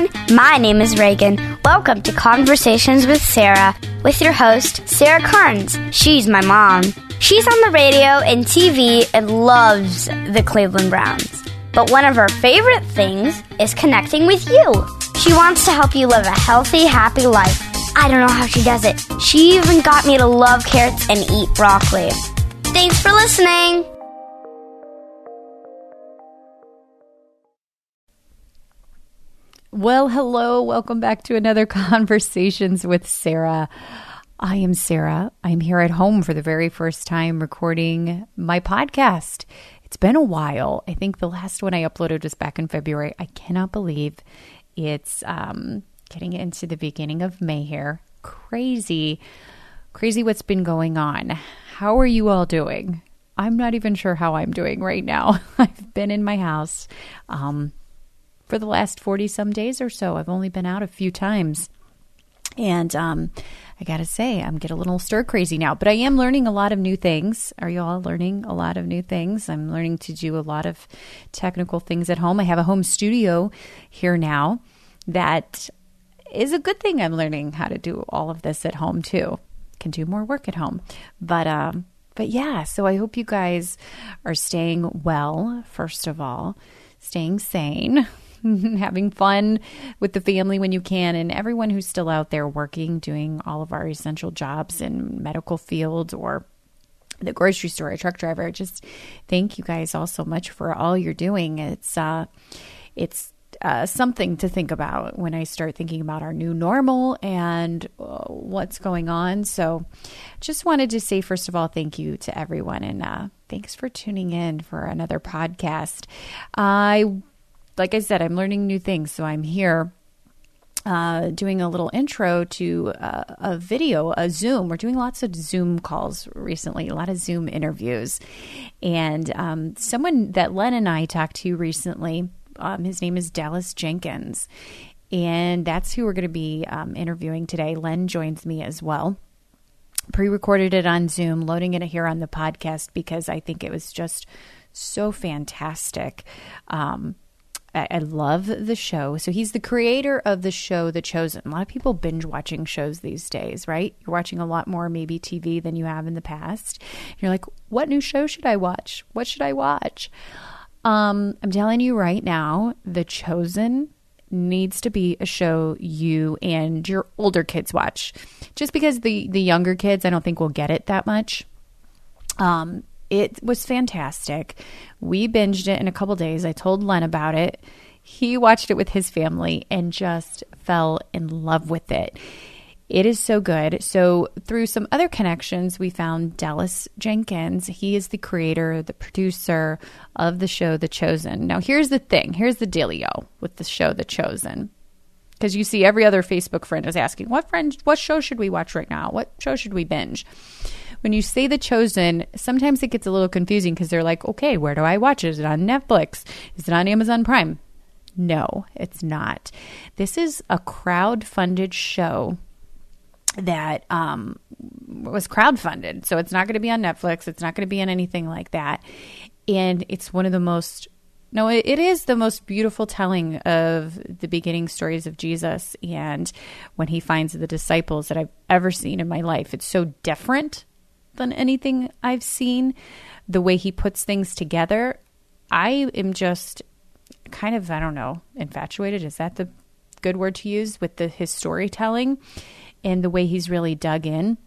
everyone. My name is Reagan. Welcome to Conversations with Sarah, with your host, Sarah Carnes. She's my mom. She's on the radio and TV and loves the Cleveland Browns. But one of her favorite things is connecting with you. She wants to help you live a healthy, happy life. I don't know how she does it. She even got me to love carrots and eat broccoli. Thanks for listening. Well, hello. Welcome back to another Conversations with Sarah. I am Sarah. I'm here at home for the very first time recording my podcast. It's been a while. I think the last one I uploaded was back in February. I cannot believe it's um, getting into the beginning of May here. Crazy, crazy what's been going on. How are you all doing? I'm not even sure how I'm doing right now. I've been in my house. Um, for the last 40 some days or so. I've only been out a few times. And um, I got to say, I'm getting a little stir crazy now, but I am learning a lot of new things. Are you all learning a lot of new things? I'm learning to do a lot of technical things at home. I have a home studio here now that is a good thing. I'm learning how to do all of this at home too. Can do more work at home. But, um, but yeah, so I hope you guys are staying well, first of all, staying sane. having fun with the family when you can, and everyone who's still out there working, doing all of our essential jobs in medical fields or the grocery store, a truck driver. Just thank you guys all so much for all you're doing. It's uh, it's uh, something to think about when I start thinking about our new normal and uh, what's going on. So, just wanted to say, first of all, thank you to everyone and uh, thanks for tuning in for another podcast. I like I said, I'm learning new things. So I'm here uh, doing a little intro to uh, a video, a Zoom. We're doing lots of Zoom calls recently, a lot of Zoom interviews. And um, someone that Len and I talked to recently, um, his name is Dallas Jenkins. And that's who we're going to be um, interviewing today. Len joins me as well. Pre recorded it on Zoom, loading it here on the podcast because I think it was just so fantastic. Um, I, love the show. So he's the creator of the show The Chosen. A lot of people binge watching shows these days, right? You're watching a lot more maybe TV than you have in the past. You're like, what new show should I watch? What should I watch? Um, I'm telling you right now, The Chosen needs to be a show you and your older kids watch. Just because the the younger kids I don't think will get it that much. Um, it was fantastic. We binged it in a couple days. I told Len about it. He watched it with his family and just fell in love with it. It is so good. So, through some other connections, we found Dallas Jenkins. He is the creator, the producer of the show The Chosen. Now, here's the thing here's the dealio with the show The Chosen. Because you see, every other Facebook friend is asking, what friend, what show should we watch right now? What show should we binge? When you say The Chosen, sometimes it gets a little confusing because they're like, okay, where do I watch it? Is it on Netflix? Is it on Amazon Prime? No, it's not. This is a crowd-funded show that um, was crowd-funded, so it's not going to be on Netflix. It's not going to be on anything like that, and it's one of the most no, it is the most beautiful telling of the beginning stories of Jesus and when he finds the disciples that I've ever seen in my life. It's so different than anything I've seen. The way he puts things together, I am just kind of, I don't know, infatuated. Is that the good word to use with the his storytelling and the way he's really dug in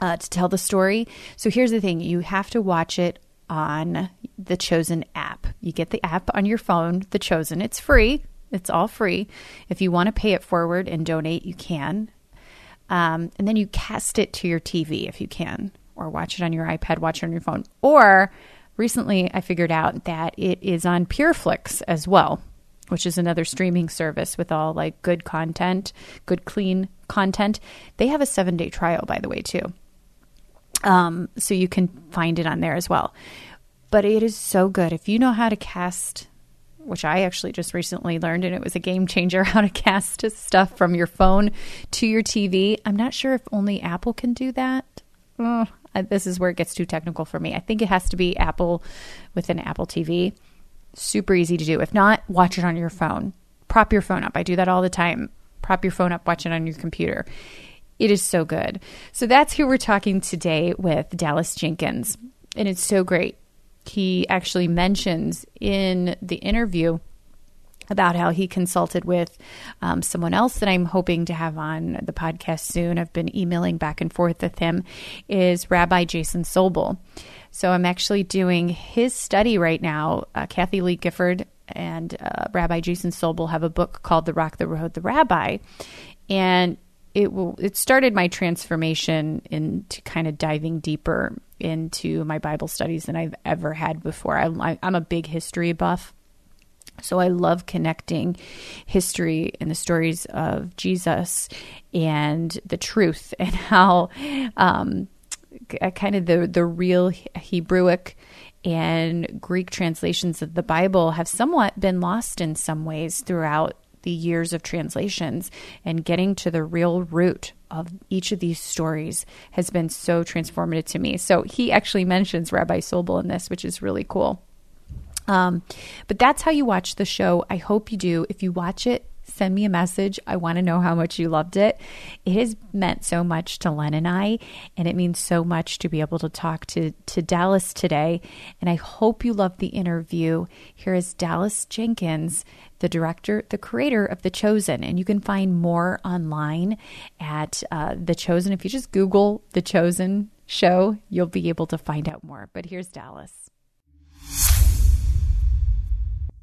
uh, to tell the story? So here's the thing: you have to watch it on the Chosen app. You get the app on your phone, the Chosen. It's free. It's all free. If you want to pay it forward and donate, you can. Um, and then you cast it to your TV if you can, or watch it on your iPad, watch it on your phone. Or recently, I figured out that it is on PureFlix as well, which is another streaming service with all like good content, good clean content. They have a seven day trial, by the way, too. Um, so you can find it on there as well. But it is so good. If you know how to cast which I actually just recently learned, and it was a game changer how to cast stuff from your phone to your TV. I'm not sure if only Apple can do that. This is where it gets too technical for me. I think it has to be Apple with an Apple TV. Super easy to do. If not, watch it on your phone. prop your phone up. I do that all the time. Prop your phone up, watch it on your computer. It is so good. So that's who we're talking today with Dallas Jenkins. And it's so great. He actually mentions in the interview about how he consulted with um, someone else that I'm hoping to have on the podcast soon. I've been emailing back and forth with him, is Rabbi Jason Sobel. So I'm actually doing his study right now. Uh, Kathie Lee Gifford and uh, Rabbi Jason Sobel have a book called The Rock, the Road, the Rabbi. And it will it started my transformation into kind of diving deeper into my Bible studies than I've ever had before. I, I'm a big history buff. So I love connecting history and the stories of Jesus and the truth and how um, kind of the the real Hebrewic and Greek translations of the Bible have somewhat been lost in some ways throughout the years of translations and getting to the real root of each of these stories has been so transformative to me. So he actually mentions Rabbi Sobel in this, which is really cool. Um, but that's how you watch the show. I hope you do. If you watch it, send me a message. I want to know how much you loved it. It has meant so much to Len and I, and it means so much to be able to talk to, to Dallas today. And I hope you loved the interview. Here is Dallas Jenkins, the director, the creator of The Chosen. And you can find more online at uh, The Chosen. If you just Google The Chosen show, you'll be able to find out more. But here's Dallas.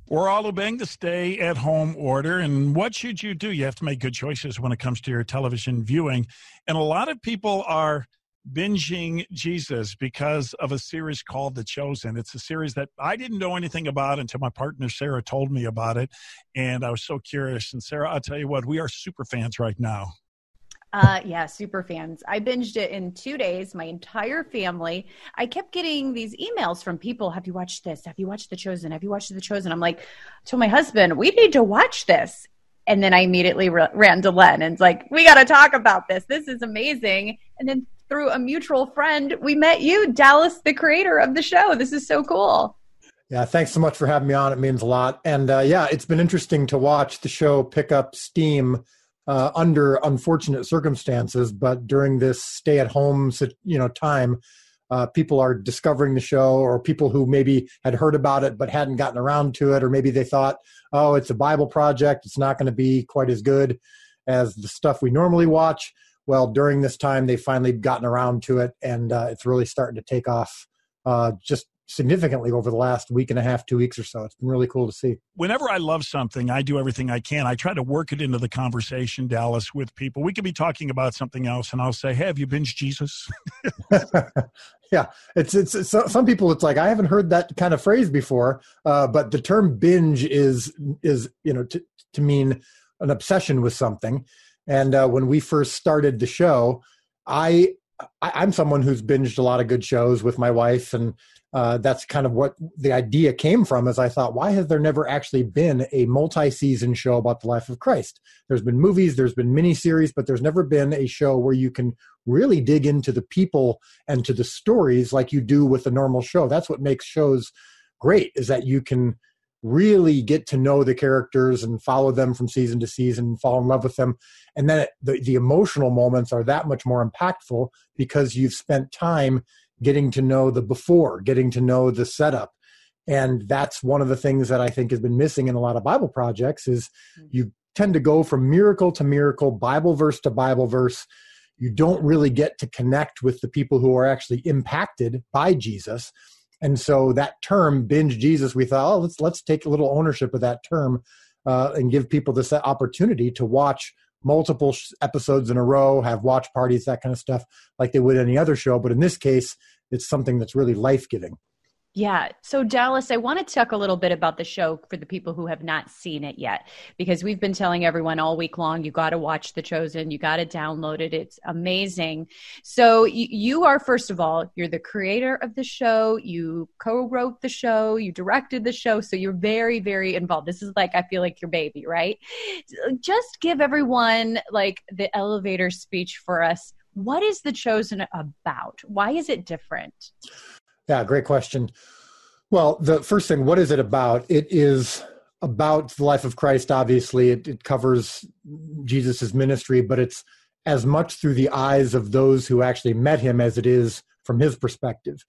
We're all obeying the stay at home order. And what should you do? You have to make good choices when it comes to your television viewing. And a lot of people are binging Jesus because of a series called The Chosen. It's a series that I didn't know anything about until my partner Sarah told me about it. And I was so curious. And Sarah, I'll tell you what, we are super fans right now. Uh, yeah, super fans. I binged it in two days, my entire family. I kept getting these emails from people Have you watched this? Have you watched The Chosen? Have you watched The Chosen? I'm like, to my husband, we need to watch this. And then I immediately ran to Len and like, we got to talk about this. This is amazing. And then through a mutual friend, we met you, Dallas, the creator of the show. This is so cool. Yeah, thanks so much for having me on. It means a lot. And uh, yeah, it's been interesting to watch the show pick up steam uh, under unfortunate circumstances, but during this stay-at-home, you know, time, uh, people are discovering the show, or people who maybe had heard about it but hadn't gotten around to it, or maybe they thought, "Oh, it's a Bible project; it's not going to be quite as good as the stuff we normally watch." Well, during this time, they've finally gotten around to it, and uh, it's really starting to take off. Uh, just significantly over the last week and a half, two weeks or so. It's been really cool to see. Whenever I love something, I do everything I can. I try to work it into the conversation, Dallas, with people. We could be talking about something else, and I'll say, "Hey, have you binged Jesus?" yeah, it's, it's, it's some people. It's like I haven't heard that kind of phrase before, uh, but the term binge is is you know to to mean an obsession with something. And uh, when we first started the show, I I, am someone who's binged a lot of good shows with my wife, and uh, that's kind of what the idea came from. As I thought, why has there never actually been a multi-season show about the life of Christ? There's been movies, there's been miniseries, but there's never been a show where you can really dig into the people and to the stories like you do with a normal show. That's what makes shows great, is that you can really get to know the characters and follow them from season to season fall in love with them. And then it, the, the emotional moments are that much more impactful because you've spent time getting to know the before getting to know the setup. And that's one of the things that i think has been missing in a lot of bible projects is mm. you tend to go from miracle to miracle bible verse to bible verse. You don't really get to connect with the people who are actually impacted by jesus and so that term, binge Jesus, we thought, oh, let's let's take a little ownership of that term uh, and give people this opportunity to watch multiple episodes in a row, have watch parties, that kind of stuff, like they would any other show. But in this case, it's something that's really life giving. Yeah. So, Dallas, I want to talk a little bit about the show for the people who have not seen it yet, because we've been telling everyone all week long, you got to watch The Chosen, you got to download it. It's amazing. So, you, are, first of all, you're the creator of the show, you co wrote the show, you directed the show. So, you're very, very involved. This is like, I feel like your baby, right? Just give everyone like the elevator speech for us. What is The Chosen about? Why is it different? Yeah, great question. Well, the first thing, what is it about? It is about the life of Christ. Obviously, it, it covers Jesus's ministry, but it's as much through the eyes of those who actually met him as it is from his perspective.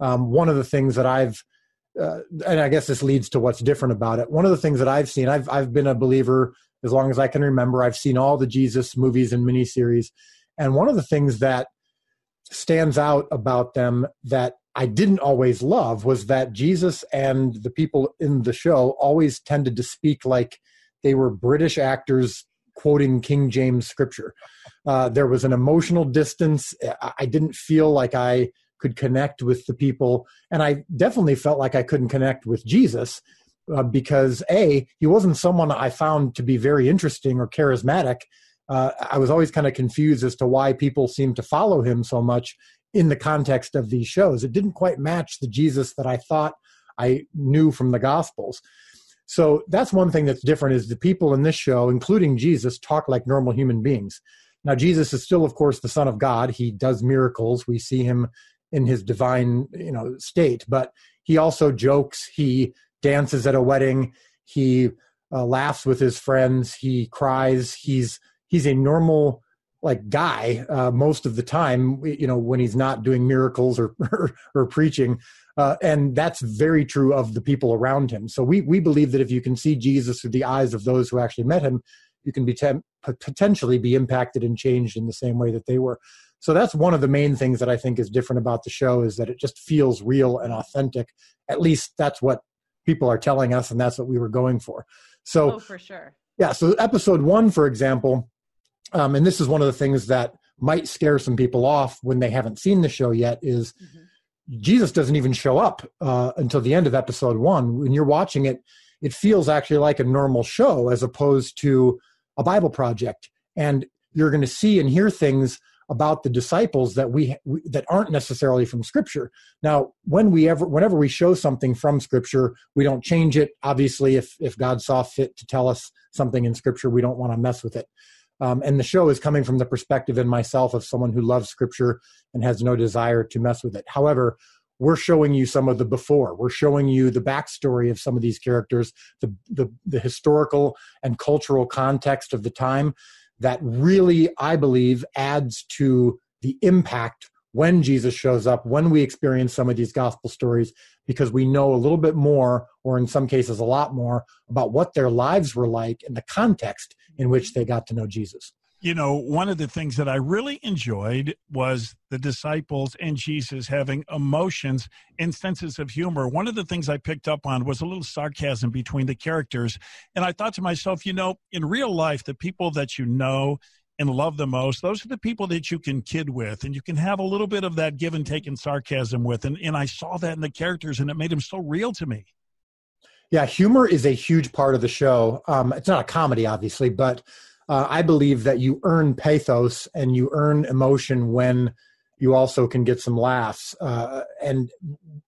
Um, one of the things that I've uh, and I guess this leads to what's different about it. One of the things that I've seen, I've I've been a believer as long as I can remember. I've seen all the Jesus movies and miniseries, and one of the things that stands out about them that I didn't always love was that Jesus and the people in the show always tended to speak like they were British actors quoting King James scripture. Uh, there was an emotional distance. I didn't feel like I could connect with the people. And I definitely felt like I couldn't connect with Jesus uh, because, A, he wasn't someone I found to be very interesting or charismatic. Uh, I was always kind of confused as to why people seemed to follow him so much in the context of these shows. It didn't quite match the Jesus that I thought I knew from the Gospels. So that's one thing that's different is the people in this show, including Jesus, talk like normal human beings. Now, Jesus is still, of course, the Son of God. He does miracles. We see him in his divine you know state but he also jokes he dances at a wedding he uh, laughs with his friends he cries he's he's a normal like guy uh, most of the time you know when he's not doing miracles or or, or preaching uh, and that's very true of the people around him so we we believe that if you can see jesus through the eyes of those who actually met him you can be tem- potentially be impacted and changed in the same way that they were so that's one of the main things that I think is different about the show is that it just feels real and authentic. At least that's what people are telling us, and that's what we were going for. So, oh, for sure. Yeah. So episode one, for example, um, and this is one of the things that might scare some people off when they haven't seen the show yet is mm-hmm. Jesus doesn't even show up uh, until the end of episode one. When you're watching it, it feels actually like a normal show as opposed to a Bible project. And you're going to see and hear things about the disciples that we, we, that aren't necessarily from scripture now when we ever whenever we show something from scripture we don't change it obviously if if god saw fit to tell us something in scripture we don't want to mess with it um, and the show is coming from the perspective in myself of someone who loves scripture and has no desire to mess with it. However we're showing you some of the before. We're showing you the backstory of some of these characters the the, the historical and cultural context of the time that really, I believe, adds to the impact when Jesus shows up, when we experience some of these gospel stories, because we know a little bit more, or in some cases, a lot more, about what their lives were like and the context in which they got to know Jesus you know, one of the things that I really enjoyed was the disciples and Jesus having emotions and senses of humor. One of the things I picked up on was a little sarcasm between the characters. And I thought to myself, you know, in real life, the people that you know and love the most, those are the people that you can kid with and you can have a little bit of that give and take and sarcasm with. And, and I saw that in the characters and it made them so real to me. Yeah, humor is a huge part of the show. Um, it's not a comedy, obviously, but uh, I believe that you earn pathos and you earn emotion when you also can get some laughs. Uh, and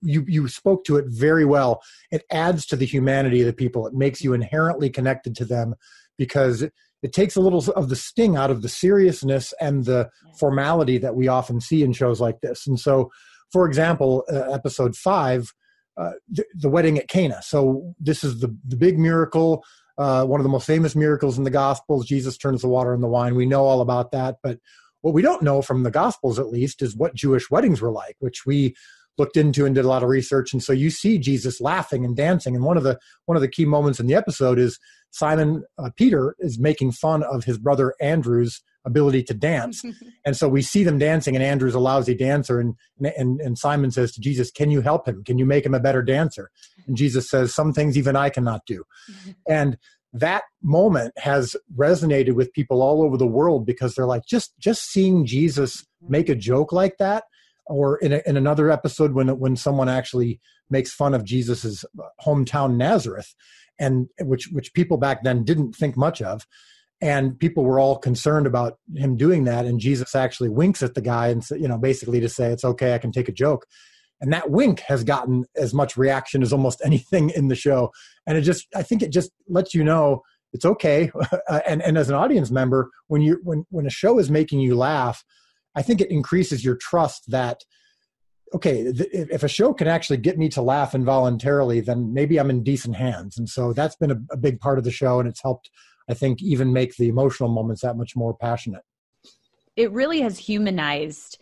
you you spoke to it very well. It adds to the humanity of the people. It makes you inherently connected to them because it, it takes a little of the sting out of the seriousness and the formality that we often see in shows like this. And so, for example, uh, episode five. Uh, the, the, wedding at Cana. So this is the the big miracle uh, one of the most famous miracles in the Gospels. Jesus turns the water into wine. We know all about that. But what we don't know from the Gospels, at least, is what Jewish weddings were like, which we looked into and did a lot of research. And so you see Jesus laughing and dancing. And one of the one of the key moments in the episode is Simon uh, Peter is making fun of his brother Andrew's ability to dance. and so we see them dancing, and Andrew's a lousy dancer. And, and, and Simon says to Jesus, Can you help him? Can you make him a better dancer? And Jesus says, Some things even I cannot do. and that moment has resonated with people all over the world because they're like, just just seeing Jesus make a joke like that, or in, a, in another episode when when someone actually makes fun of Jesus's hometown Nazareth, and which which people back then didn't think much of and people were all concerned about him doing that. And jesus actually winks at the guy and you know basically to say it's okay i can take a joke. And that wink has gotten as much reaction as almost anything in the show. And it just i think it just lets you know it's okay. Uh, and and as an audience member when you when when a show is making you laugh i think it increases your trust that okay, th- if a show can actually get me to laugh involuntarily, then maybe I'm in decent hands. And so that's been a, a big part of the show, and it's helped, I think, even make the emotional moments that much more passionate. It really has humanized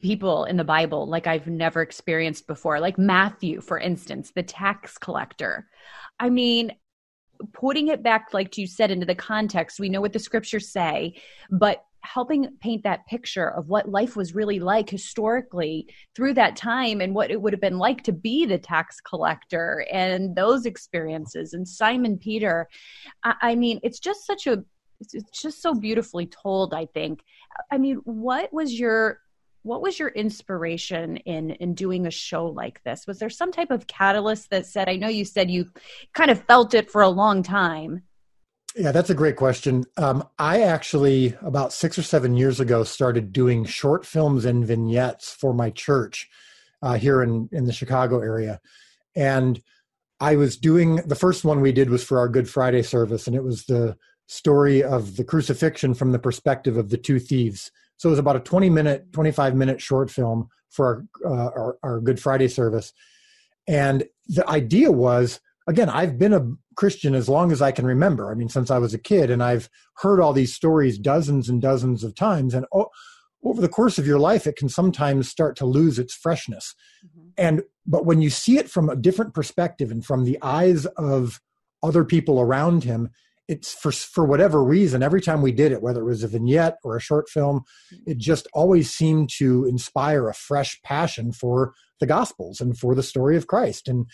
people in the Bible like I've never experienced before, like Matthew, for instance, the tax collector. I mean, putting it back, like you said, into the context, we know what the scriptures say, but helping paint that picture of what life was really like historically through that time and what it would have been like to be the tax collector and those experiences and Simon Peter. I, I mean, it's just such a it's just so beautifully told i think. I mean what was your what was your inspiration in in doing a show like this? Was there some type of catalyst that said i know you said you kind of felt it for a long time yeah that's a great question. Um, i actually about six or seven years ago started doing short films and vignettes for my church uh, here in in the chicago area. And i was doing the first one we did was for our good friday service and it was the story of the crucifixion from the perspective of the two thieves. So it was about a 20 minute, 25 minute short film for our, uh, our, our Good Friday service. And the idea was again, I've been a Christian as long as I can remember. I mean, since I was a kid, and I've heard all these stories dozens and dozens of times. And oh, over the course of your life, it can sometimes start to lose its freshness. Mm-hmm. And but when you see it from a different perspective and from the eyes of other people around him, it's for for whatever reason every time we did it whether it was a vignette or a short film it just always seemed to inspire a fresh passion for the gospels and for the story of christ and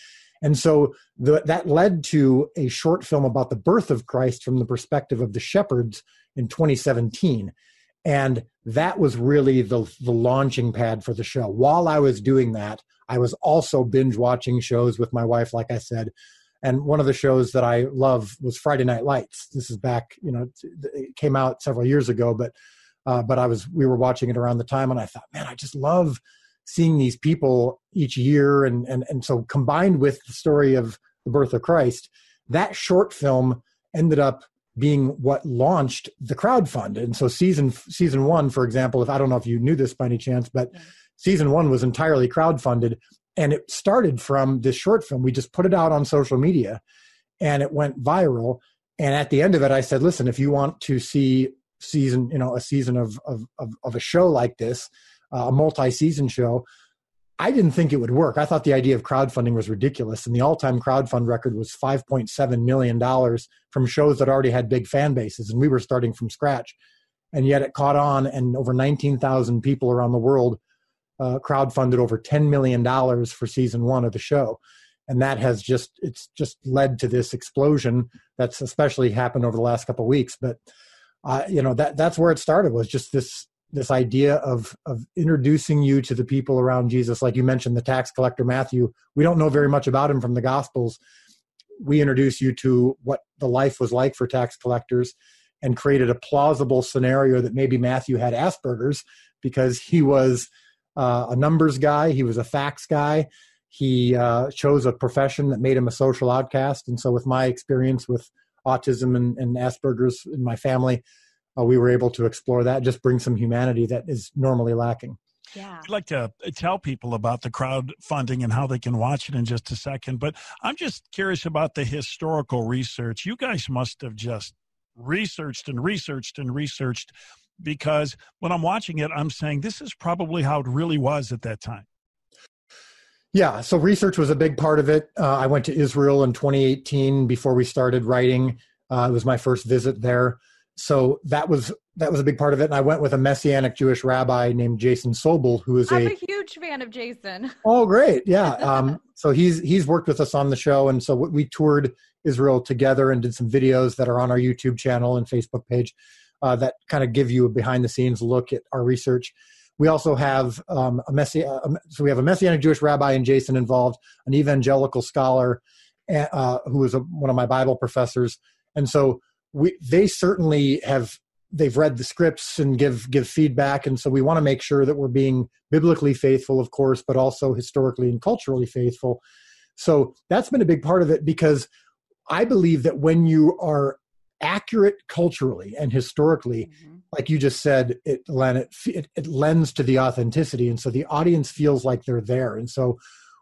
and so the, that led to a short film about the birth of christ from the perspective of the shepherds in 2017 and that was really the the launching pad for the show. While i was doing that i was also binge watching shows with my wife like i said. And one of the shows that I love was Friday Night Lights. This is back, you know, it came out several years ago, but uh, but I was we were watching it around the time, and I thought, man, I just love seeing these people each year, and and and so combined with the story of the birth of Christ, that short film ended up being what launched the crowdfund. And so season season one, for example, if I don't know if you knew this by any chance, but season one was entirely crowdfunded and it started from this short film. We just put it out on social media and it went viral. And at the end of it i said listen if you want to see season you know a season of of of, of a show like this a multi-season show i didn't think it would work i thought the idea of crowdfunding was ridiculous and the all-time crowdfund record was 5.7 million dollars from shows that already had big fan bases and we were starting from scratch and yet it caught on and over 19,000 people around the world uh, crowdfunded over $10 million for season one of the show. And that has just, it's just led to this explosion that's especially happened over the last couple of weeks. But, uh, you know, that, that's where it started was just this, this idea of, of introducing you to the people around Jesus. Like you mentioned, the tax collector, Matthew, we don't know very much about him from the gospels. We introduce you to what the life was like for tax collectors and created a plausible scenario that maybe Matthew had Asperger's because he was uh, a numbers guy. He was a facts guy. He uh, chose a profession that made him a social outcast. And so, with my experience with autism and, and Asperger's in my family, uh, we were able to explore that, just bring some humanity that is normally lacking. Yeah. I'd like to tell people about the crowdfunding and how they can watch it in just a second, but I'm just curious about the historical research. You guys must have just researched and researched and researched because when I'm watching it, I'm saying this is probably how it really was at that time. Yeah, so research was a big part of it. Uh, I went to Israel in 2018 before we started writing. Uh, it was my first visit there, so that was that was a big part of it. And I went with a messianic Jewish rabbi named Jason Sobel, who is I'm a, a huge fan of Jason. Oh, great! Yeah, um, so he's he's worked with us on the show, and so we toured Israel together and did some videos that are on our YouTube channel and Facebook page uh, that kind of give you a behind the scenes look at our research. We also have um, a messi- uh, so we have a messianic Jewish rabbi and Jason involved, an evangelical scholar uh, who is a, one of my Bible professors, and so we they certainly have they've read the scripts and give give feedback, and so we want to make sure that we're being biblically faithful, of course, but also historically and culturally faithful. So that's been a big part of it because I believe that when you are accurate culturally and historically, mm-hmm. like you just said, it, it, it lends to the authenticity. And so the audience feels like they're there. And so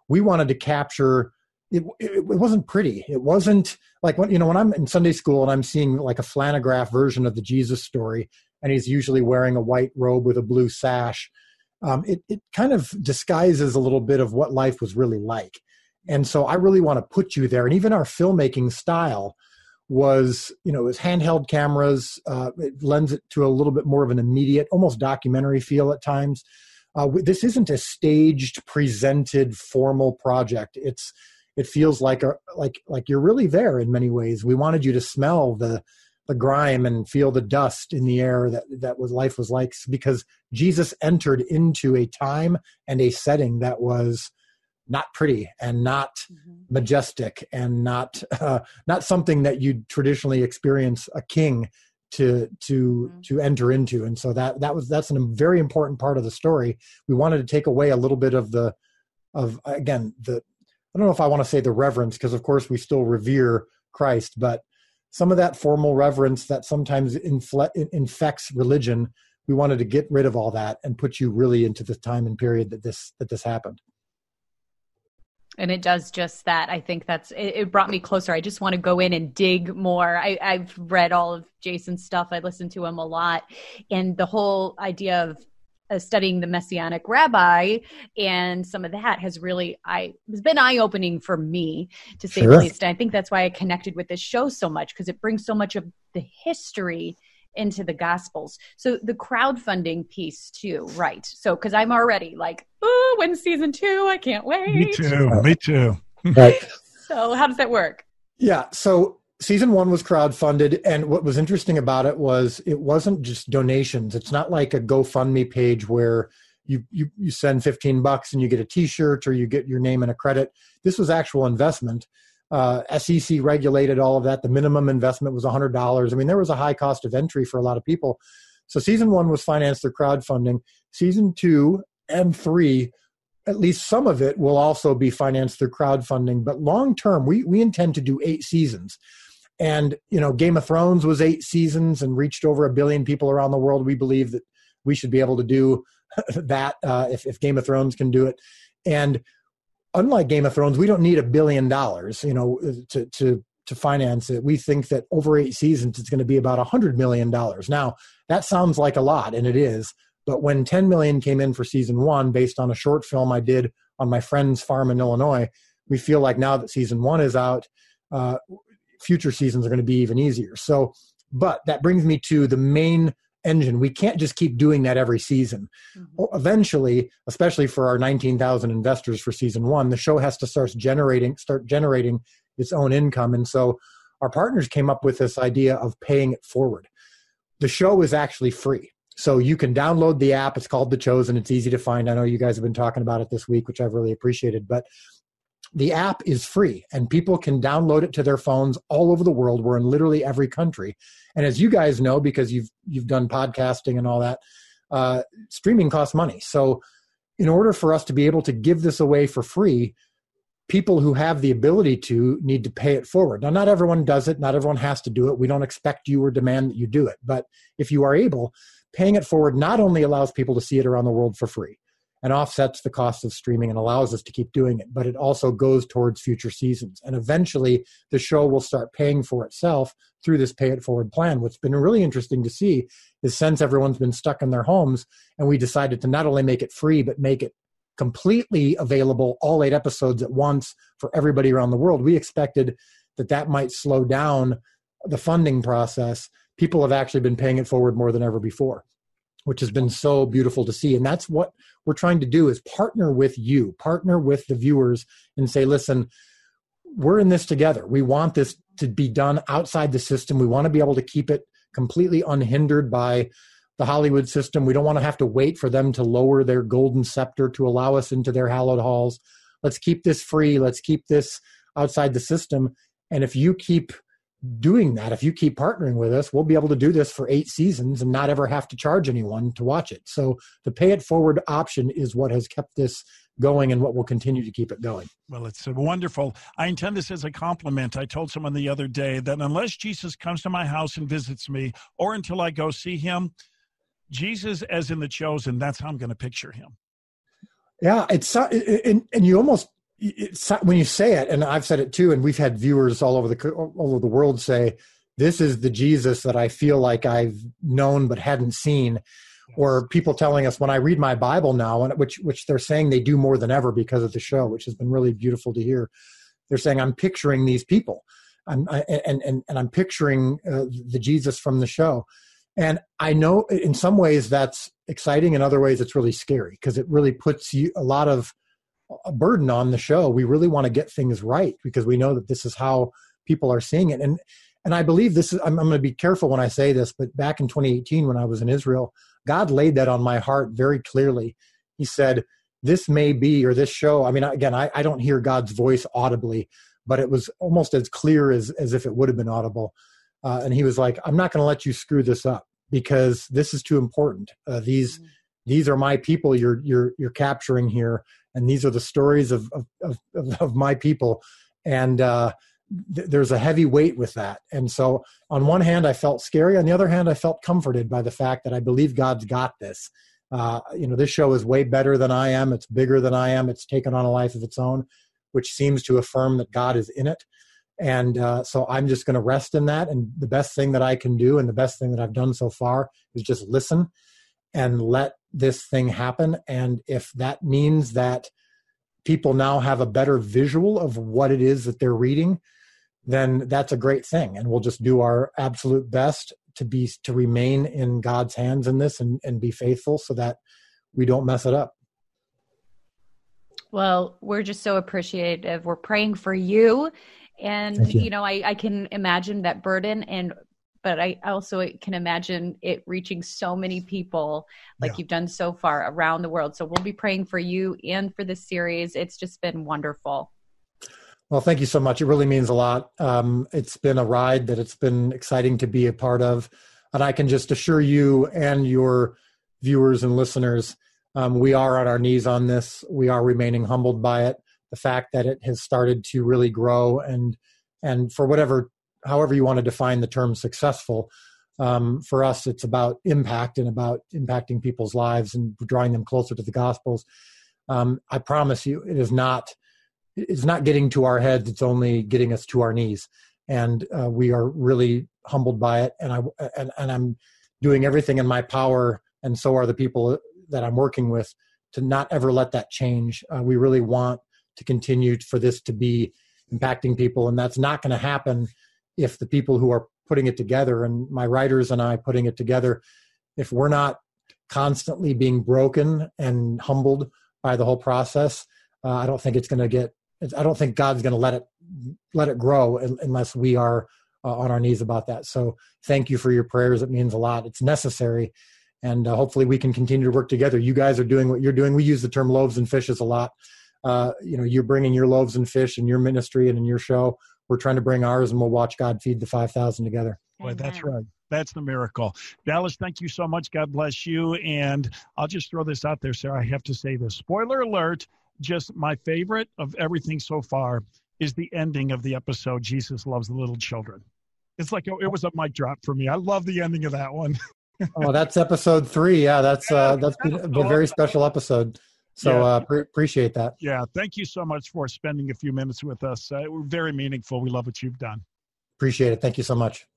we wanted to capture it, it, wasn't pretty. It wasn't like when you know when I'm in Sunday school and I'm seeing like a flannelgraph version of the Jesus story, and he's usually wearing a white robe with a blue sash. Um, it it kind of disguises a little bit of what life was really like, and so I really want to put you there. And even our filmmaking style was you know, it was handheld cameras. Uh, it lends it to a little bit more of an immediate, almost documentary feel at times. Uh, this isn't a staged, presented, formal project. It's it feels like a like like you're really there in many ways. We wanted you to smell the the grime and feel the dust in the air that that was life was like because Jesus entered into a time and a setting that was not pretty and not mm-hmm. majestic and not uh, not something that you'd traditionally experience a king to to mm-hmm. to enter into and so that that was that's a very important part of the story we wanted to take away a little bit of the of again the i don't know if i want to say the reverence because of course we still revere christ but some of that formal reverence that sometimes infle- infects religion we wanted to get rid of all that and put you really into the time and period that this that this happened. And it does just that. I think that's it, it, brought me closer. I just want to go in and dig more. I, i've read all of jason's stuff. I listen to him a lot. And the whole idea of uh, studying the messianic rabbi and some of that has really i has been eye-opening for me to say sure. the least. And i think that's why i connected with this show so much because it brings so much of the history into the gospels. So the crowdfunding piece too right. So because i'm already like oh when season two? I can't wait. me too. Me too. Right. So how does that work? Yeah. So season one was crowdfunded and what was interesting about it was it wasn't just donations it's not like a gofundme page where you, you, you send 15 bucks and you get a t-shirt or you get your name and a credit this was actual investment uh, SEC regulated all of that. The minimum investment was $100. I mean, there was a high cost of entry for a lot of people. So season one was financed through crowdfunding. Season two and three, at least some of it will also be financed through crowdfunding. But long term, we, we intend to do eight seasons. And, you know, Game of Thrones was eight seasons and reached over a billion people around the world. We believe that we should be able to do that uh, if, if Game of Thrones can do it. And unlike Game of Thrones, we don't need a billion dollars, you know, to to to finance it. We think that over eight seasons, it's going to be about a hundred million dollars. Now, that sounds like a lot, and it is. But when 10 million came in for season one, based on a short film I did on my friend's farm in Illinois, we feel like now that season one is out, uh, future seasons are going to be even easier. So, but that brings me to the main engine. We can't just keep doing that every season. Mm-hmm. Eventually, especially for our 19,000 investors for season one, the show has to start generating start generating its own income. And so our partners came up with this idea of paying it forward. The show is actually free. So you can download the app. It's called The Chosen. It's easy to find. I know you guys have been talking about it this week, which I've really appreciated. But the app is free and people can download it to their phones all over the world. We're in literally every country. And as you guys know because you've you've done podcasting and all that uh, streaming costs money. So in order for us to be able to give this away for free people who have the ability to need to pay it forward. Now not everyone does it. Not everyone has to do it. We don't expect you or demand that you do it. But if you are able paying it forward not only allows people to see it around the world for free and offsets the cost of streaming and allows us to keep doing it. But it also goes towards future seasons. And eventually the show will start paying for itself through this pay it forward plan. What's been really interesting to see is since everyone's been stuck in their homes and we decided to not only make it free, but make it completely available, all eight episodes at once for everybody around the world, we expected that that might slow down the funding process. People have actually been paying it forward more than ever before which has been so beautiful to see. And that's what we're trying to do is partner with you partner with the viewers and say listen we're in this together. We want this to be done outside the system. We want to be able to keep it completely unhindered by the hollywood system. We don't want to have to wait for them to lower their golden scepter to allow us into their hallowed halls. Let's keep this free. Let's keep this outside the system. And if you keep doing that, if you keep partnering with us, we'll be able to do this for eight seasons and not ever have to charge anyone to watch it. So the pay it forward option is what has kept this going and what will continue to keep it going. Well, it's uh, wonderful. I intend this as a compliment. I told someone the other day that unless Jesus comes to my house and visits me, or until I go see him, Jesus as in the chosen, that's how I'm going to picture him. Yeah, it's and and you almost it's when you say it, and I've said it too, and we've had viewers all over the all over the world say, "This is the Jesus that I feel like I've known but hadn't seen." Or people telling us when I read my Bible now, and which which they're saying they do more than ever because of the show, which has been really beautiful to hear. They're saying I'm picturing these people, I'm I, and and and I'm picturing uh, the Jesus from the show, and I know in some ways that's exciting. In other ways, it's really scary because it really puts you a lot of a burden on the show. We really want to get things right because we know that this is how people are seeing it. And and I believe this is. I'm, I'm going to be careful when I say this, but back in 2018, when I was in Israel, God laid that on my heart very clearly. He said, "This may be, or this show." I mean, again, I, I don't hear God's voice audibly, but it was almost as clear as as if it would have been audible. Uh, and he was like, "I'm not going to let you screw this up because this is too important. Uh, these mm-hmm. these are my people you're you're you're capturing here, and these are the stories of of of, of my people." And uh, th- there's a heavy weight with that. And so, on one hand, I felt scary. On the other hand, I felt comforted by the fact that I believe God's got this. Uh, you know, this show is way better than I am. It's bigger than I am. It's taken on a life of its own, which seems to affirm that God is in it and uh, so i'm just going to rest in that and the best thing that i can do and the best thing that i've done so far is just listen and let this thing happen and if that means that people now have a better visual of what it is that they're reading then that's a great thing and we'll just do our absolute best to be to remain in god's hands in this and, and be faithful so that we don't mess it up well, we're just so appreciative. We're praying for you and you. you. know I, I can imagine that burden and but i also can imagine it reaching so many people like yeah. you've done so far around the world. So we'll be praying for you and for this series. It's just been wonderful. Well thank you so much. It really means a lot. Um, it's been a ride that it's been exciting to be a part of. And i can just assure you and your viewers and listeners um, we are on our knees on this. We are remaining humbled by it. The fact that it has started to really grow and and for whatever however you want to define the term successful um, for us it's about impact and about impacting people's lives and drawing them closer to the gospels. Um, i promise you it is not it's not getting to our heads. It's only getting us to our knees. And uh, we are really humbled by it. And i and, and i'm doing everything in my power and so are the people that i'm working with to not ever let that change. Uh, we really want to continue for this to be impacting people. And that's not going to happen if the people who are putting it together and my writers and i putting it together if we're not constantly being broken and humbled by the whole process uh, i don't think it's going to get i don't think god's going to let it let it grow unless we are uh, on our knees about that. So thank you for your prayers. It means a lot. It's necessary. And uh, hopefully we can continue to work together. You guys are doing what you're doing. We use the term loaves and fishes a lot. Uh, you know, you're bringing your loaves and fish in your ministry and in your show. We're trying to bring ours, and we'll watch God feed the five thousand together. Boy, that's right. That's the miracle. Dallas, thank you so much. God bless you. And I'll just throw this out there, Sarah. I have to say this. Spoiler alert, just my favorite of everything so far is the ending of the episode, Jesus Loves the Little Children. It's like it was a mic drop for me. I love the ending of that one. oh, that's episode three. Yeah, that's uh, that's a very special episode. So yeah. uh, pre- appreciate that. Yeah, thank you so much for spending a few minutes with us. Uh, we're very meaningful. We love what you've done. Appreciate it. Thank you so much.